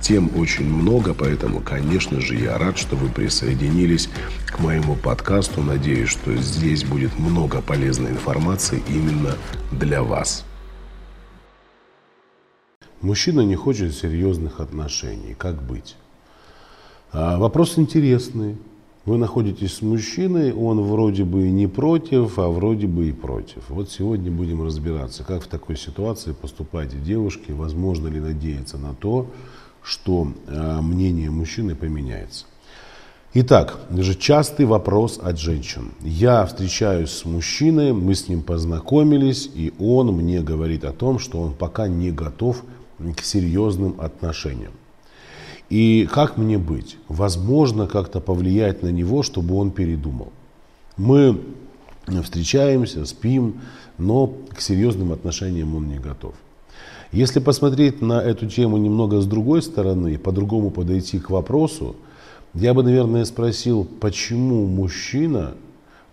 Тем очень много, поэтому, конечно же, я рад, что вы присоединились к моему подкасту. Надеюсь, что здесь будет много полезной информации именно для вас. Мужчина не хочет серьезных отношений. Как быть? А, вопрос интересный. Вы находитесь с мужчиной, он вроде бы не против, а вроде бы и против. Вот сегодня будем разбираться, как в такой ситуации поступать девушке, возможно ли надеяться на то, что э, мнение мужчины поменяется. Итак, же частый вопрос от женщин. Я встречаюсь с мужчиной, мы с ним познакомились, и он мне говорит о том, что он пока не готов к серьезным отношениям. И как мне быть? Возможно, как-то повлиять на него, чтобы он передумал. Мы встречаемся, спим, но к серьезным отношениям он не готов. Если посмотреть на эту тему немного с другой стороны, по-другому подойти к вопросу, я бы, наверное, спросил, почему мужчина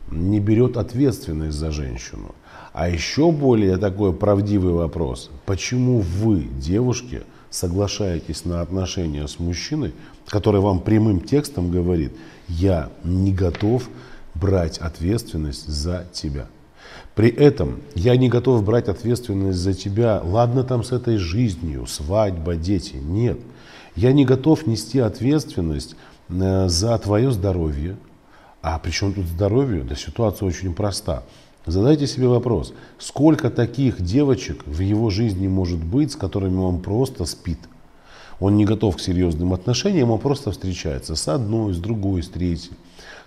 не берет ответственность за женщину? А еще более такой правдивый вопрос, почему вы, девушки, соглашаетесь на отношения с мужчиной, который вам прямым текстом говорит, я не готов брать ответственность за тебя? При этом я не готов брать ответственность за тебя. Ладно там с этой жизнью, свадьба, дети. Нет. Я не готов нести ответственность э, за твое здоровье. А при чем тут здоровье? Да ситуация очень проста. Задайте себе вопрос, сколько таких девочек в его жизни может быть, с которыми он просто спит? Он не готов к серьезным отношениям, он просто встречается с одной, с другой, с третьей.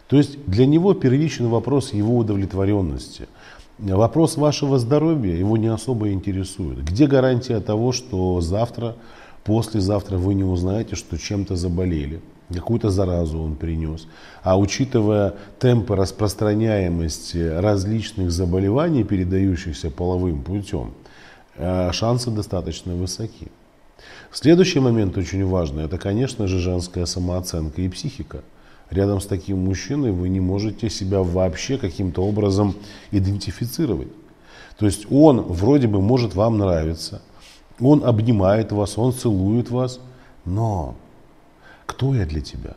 То есть для него первичный вопрос его удовлетворенности – Вопрос вашего здоровья его не особо интересует. Где гарантия того, что завтра, послезавтра вы не узнаете, что чем-то заболели? Какую-то заразу он принес. А учитывая темпы распространяемости различных заболеваний, передающихся половым путем, э, шансы достаточно высоки. Следующий момент очень важный, это, конечно же, женская самооценка и психика рядом с таким мужчиной вы не можете себя вообще каким-то образом идентифицировать. То есть он вроде бы может вам нравиться, он обнимает вас, он целует вас, но кто я для тебя?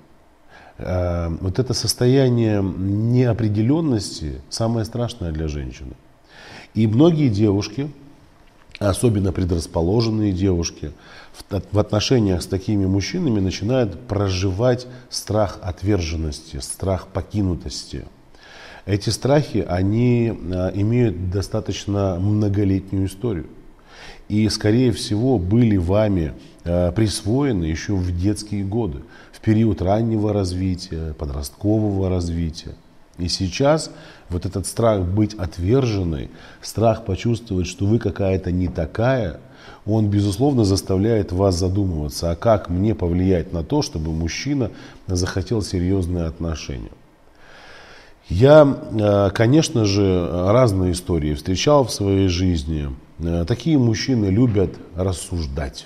Э, вот это состояние неопределенности самое страшное для женщины. И многие девушки, особенно предрасположенные девушки, в отношениях с такими мужчинами начинают проживать страх отверженности, страх покинутости. Эти страхи, они а, имеют достаточно многолетнюю историю. И, скорее всего, были вами а, присвоены еще в детские годы, в период раннего развития, подросткового развития. И сейчас вот этот страх быть отверженной, страх почувствовать, что вы какая-то не такая, он, безусловно, заставляет вас задумываться, а как мне повлиять на то, чтобы мужчина захотел серьезные отношения. Я, э, конечно же, разные истории встречал в своей жизни. Э, такие мужчины любят рассуждать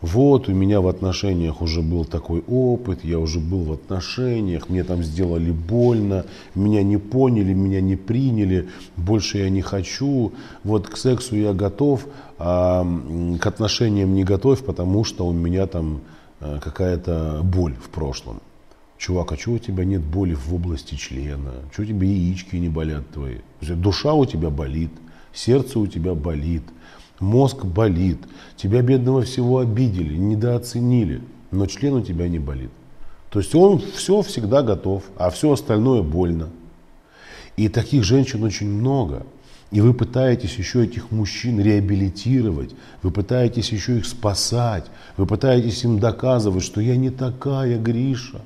вот у меня в отношениях уже был такой опыт, я уже был в отношениях, мне там сделали больно, меня не поняли, меня не приняли, больше я не хочу, вот к сексу я готов, а к отношениям не готов, потому что у меня там э, какая-то боль в прошлом. Чувак, а чего у тебя нет боли в области члена? Чего у тебя яички не болят твои? Душа у тебя болит, сердце у тебя болит, Мозг болит, тебя бедного всего обидели, недооценили, но член у тебя не болит. То есть он все всегда готов, а все остальное больно. И таких женщин очень много. И вы пытаетесь еще этих мужчин реабилитировать, вы пытаетесь еще их спасать, вы пытаетесь им доказывать, что я не такая, Гриша.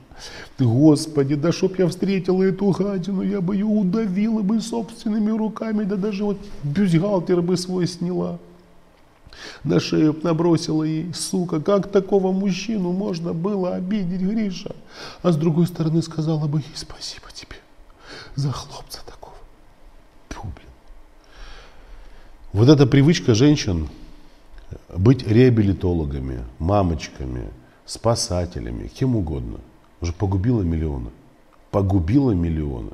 Ты, Господи, да чтоб я встретила эту гадину, я бы ее удавила бы собственными руками, да даже вот бюстгальтер бы свой сняла. На шею набросила ей, сука, как такого мужчину можно было обидеть, Гриша? А с другой стороны сказала бы ей спасибо тебе за хлопца такого. Фу, блин. Вот эта привычка женщин быть реабилитологами, мамочками, спасателями, кем угодно, уже погубила миллионы. Погубила миллионы.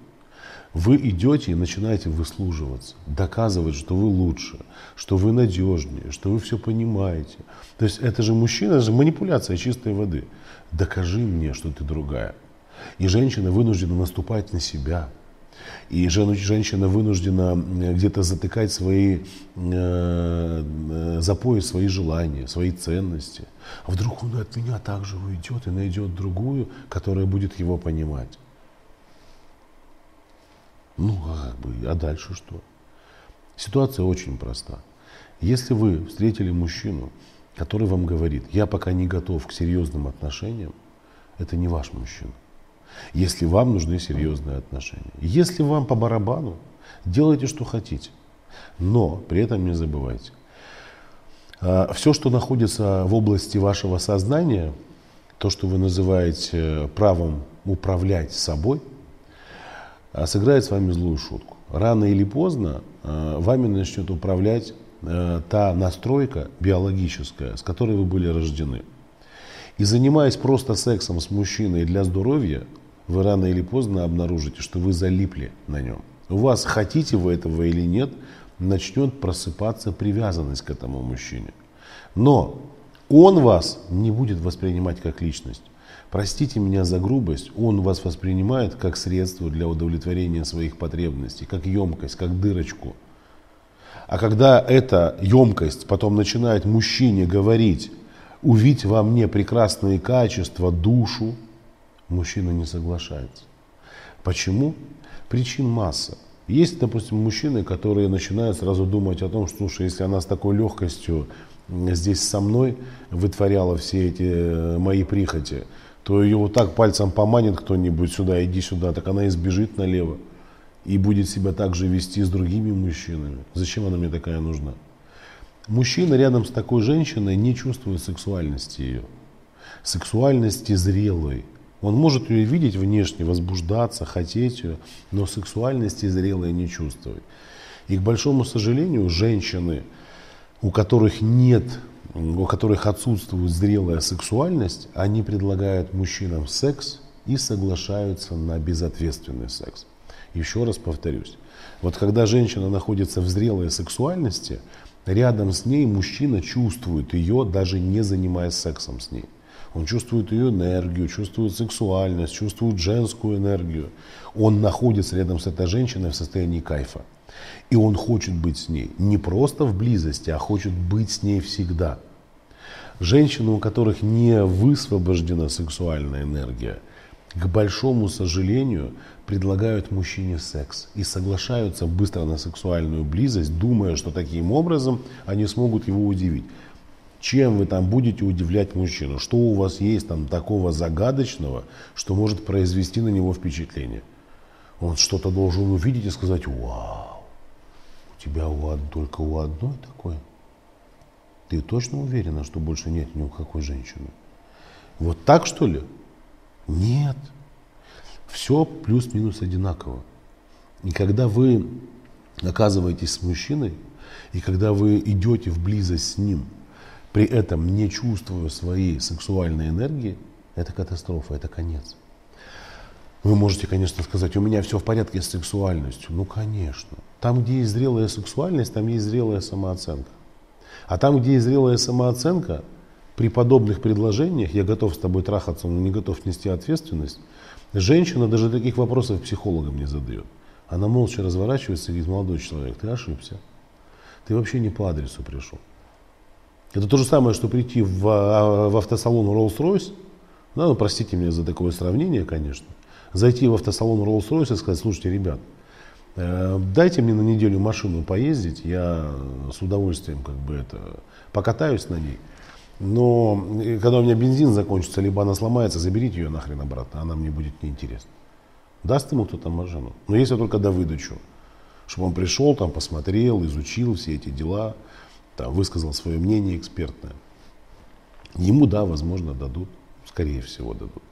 Вы идете и начинаете выслуживаться, доказывать, что вы лучше, что вы надежнее, что вы все понимаете. То есть это же мужчина, это же манипуляция чистой воды. Докажи мне, что ты другая. И женщина вынуждена наступать на себя. И женщина вынуждена где-то затыкать свои, э, э, за пояс свои желания, свои ценности. А вдруг он от меня также уйдет и найдет другую, которая будет его понимать. Ну, а а дальше что? Ситуация очень проста. Если вы встретили мужчину, который вам говорит, я пока не готов к серьезным отношениям, это не ваш мужчина. Если вам нужны серьезные отношения. Если вам по барабану, делайте, что хотите. Но при этом не забывайте. А, Все, что находится в области вашего сознания, то, что вы называете правом управлять собой – сыграет с вами злую шутку. Рано или поздно э, вами начнет управлять э, та настройка биологическая, с которой вы были рождены. И занимаясь просто сексом с мужчиной для здоровья, вы рано или поздно обнаружите, что вы залипли на нем. У вас, хотите вы этого или нет, начнет просыпаться привязанность к этому мужчине. Но он вас не будет воспринимать как личность. Простите меня за грубость, он вас воспринимает как средство для удовлетворения своих потребностей, как емкость, как дырочку. А когда эта емкость потом начинает мужчине говорить, увидеть во мне прекрасные качества, душу, мужчина не соглашается. Почему? Причин масса. Есть, допустим, мужчины, которые начинают сразу думать о том, что, слушай, если она с такой легкостью здесь со мной вытворяла все эти э, мои прихоти, то ее вот так пальцем поманит кто-нибудь сюда, иди сюда, так она избежит налево и будет себя так же вести с другими мужчинами. Зачем она мне такая нужна? Мужчина рядом с такой женщиной не чувствует сексуальности ее, сексуальности зрелой. Он может ее видеть внешне, возбуждаться, хотеть ее, но сексуальности зрелой не чувствовать. И к большому сожалению, женщины, у которых нет у которых отсутствует зрелая сексуальность, они предлагают мужчинам секс и соглашаются на безответственный секс. Еще раз повторюсь, вот когда женщина находится в зрелой сексуальности, рядом с ней мужчина чувствует ее, даже не занимаясь сексом с ней. Он чувствует ее энергию, чувствует сексуальность, чувствует женскую энергию. Он находится рядом с этой женщиной в состоянии кайфа. И он хочет быть с ней не просто в близости, а хочет быть с ней всегда. Женщины, у которых не высвобождена сексуальная энергия, к большому сожалению, предлагают мужчине секс и соглашаются быстро на сексуальную близость, думая, что таким образом они смогут его удивить. Чем вы там будете удивлять мужчину? Что у вас есть там такого загадочного, что может произвести на него впечатление? Он что-то должен увидеть и сказать, вау, тебя у, только у одной такой? Ты точно уверена, что больше нет ни у какой женщины? Вот так что ли? Нет. Все плюс-минус одинаково. И когда вы оказываетесь с мужчиной, и когда вы идете в близость с ним, при этом не чувствуя своей сексуальной энергии, это катастрофа, это конец. Вы можете, конечно, сказать, у меня все в порядке с сексуальностью. Ну, конечно. Там, где есть зрелая сексуальность, там есть зрелая самооценка. А там, где есть зрелая самооценка, при подобных предложениях, я готов с тобой трахаться, но не готов нести ответственность, женщина даже таких вопросов психологам не задает. Она молча разворачивается и говорит, молодой человек, ты ошибся. Ты вообще не по адресу пришел. Это то же самое, что прийти в, а, в автосалон Rolls-Royce, да, ну, простите меня за такое сравнение, конечно, зайти в автосалон Rolls-Royce и сказать, слушайте, ребят, Э, дайте мне на неделю машину поездить, я с удовольствием как бы это покатаюсь на ней. Но э, когда у меня бензин закончится, либо она сломается, заберите ее нахрен обратно, она мне будет неинтересна. Даст ему кто-то машину. Но если только до выдачу. Чтобы он пришел, там, посмотрел, изучил все эти дела, там, высказал свое мнение экспертное. Ему, да, возможно, дадут. Скорее всего, дадут.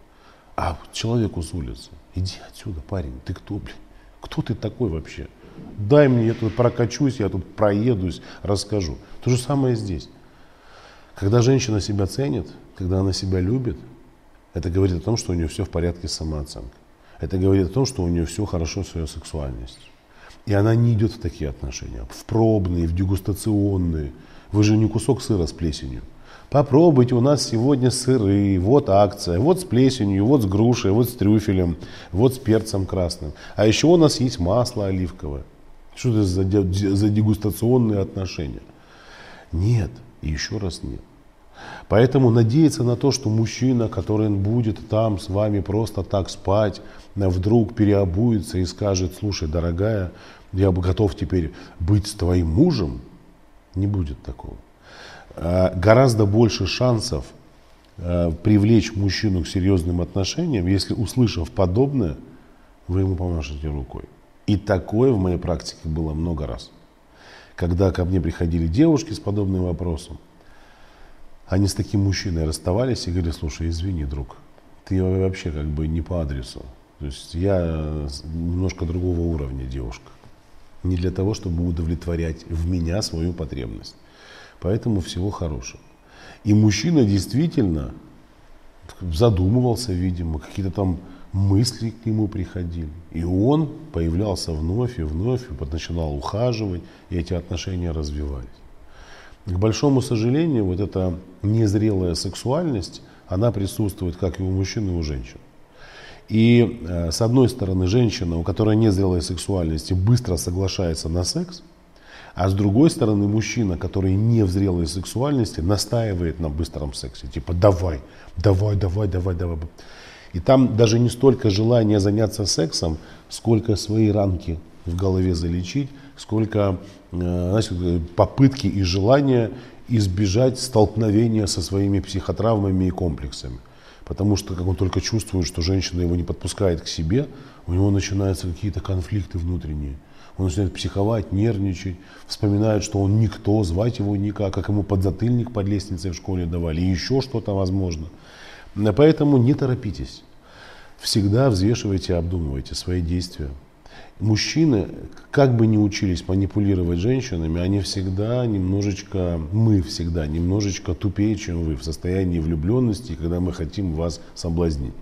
А человеку с улицы, иди отсюда, парень, ты кто, блин? Кто ты такой вообще? Дай мне, я тут прокачусь, я тут проедусь, расскажу. То же самое здесь. Когда женщина себя ценит, когда она себя любит, это говорит о том, что у нее все в порядке с самооценкой. Это говорит о том, что у нее все хорошо с ее сексуальностью. И она не идет в такие отношения, в пробные, в дегустационные. Вы же не кусок сыра с плесенью. Попробуйте, у нас сегодня сыры, вот акция, вот с плесенью, вот с грушей, вот с трюфелем, вот с перцем красным. А еще у нас есть масло оливковое. Что это за, за дегустационные отношения? Нет, и еще раз нет. Поэтому надеяться на то, что мужчина, который будет там с вами просто так спать, вдруг переобуется и скажет, слушай, дорогая, я бы готов теперь быть с твоим мужем, не будет такого. Э, гораздо больше шансов э, привлечь мужчину к серьезным отношениям, если, услышав подобное, вы ему помашете рукой. И такое в моей практике было много раз. Когда ко мне приходили девушки с подобным вопросом, они с таким мужчиной расставались и говорили, слушай, извини, друг, ты вообще как бы не по адресу. То есть я немножко другого уровня девушка. Не для того, чтобы удовлетворять в меня свою потребность. Поэтому всего хорошего. И мужчина действительно задумывался, видимо, какие-то там мысли к нему приходили. И он появлялся вновь и вновь, и начинал ухаживать, и эти отношения развивались. К большому сожалению, вот эта незрелая сексуальность, она присутствует как и у мужчин, и у женщин. И э, с одной стороны, женщина, у которой незрелая сексуальность, быстро соглашается на секс – а с другой стороны, мужчина, который не в зрелой сексуальности, настаивает на быстром сексе. Типа, давай, давай, давай, давай, давай. И там даже не столько желание заняться сексом, сколько свои рамки в голове залечить, сколько э, знаете, попытки и желания избежать столкновения со своими психотравмами и комплексами. Потому что, как он только чувствует, что женщина его не подпускает к себе, у него начинаются какие-то конфликты внутренние. Он начинает психовать, нервничать, вспоминает, что он никто, звать его никак, как ему подзатыльник под лестницей в школе давали, и еще что-то возможно. Поэтому не торопитесь. Всегда взвешивайте, обдумывайте свои действия. Мужчины, как бы ни учились манипулировать женщинами, они всегда немножечко, мы всегда немножечко тупее, чем вы, в состоянии влюбленности, когда мы хотим вас соблазнить.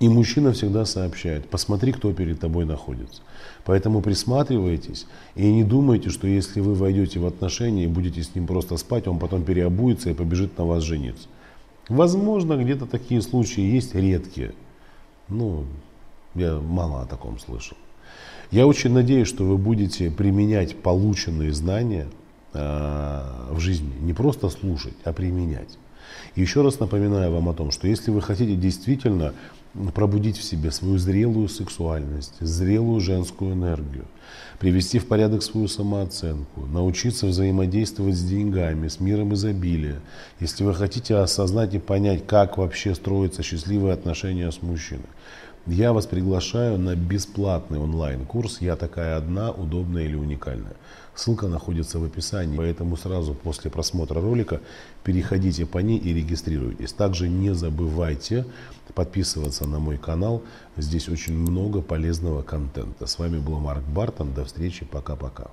И мужчина всегда сообщает, посмотри, кто перед тобой находится. Поэтому присматривайтесь и не думайте, что если вы войдете в отношения и будете с ним просто спать, он потом переобуется и побежит на вас жениться. Возможно, где-то такие случаи есть редкие. Ну, я мало о таком слышал. Я очень надеюсь, что вы будете применять полученные знания э, в жизни. Не просто слушать, а применять. И еще раз напоминаю вам о том, что если вы хотите действительно пробудить в себе свою зрелую сексуальность, зрелую женскую энергию, привести в порядок свою самооценку, научиться взаимодействовать с деньгами, с миром изобилия. Если вы хотите осознать и понять, как вообще строятся счастливые отношения с мужчиной, я вас приглашаю на бесплатный онлайн-курс «Я такая одна, удобная или уникальная». Ссылка находится в описании, поэтому сразу после просмотра ролика переходите по ней и регистрируйтесь. Также не забывайте подписываться на мой канал, здесь очень много полезного контента. С вами был Марк Бартон, до встречи, пока-пока.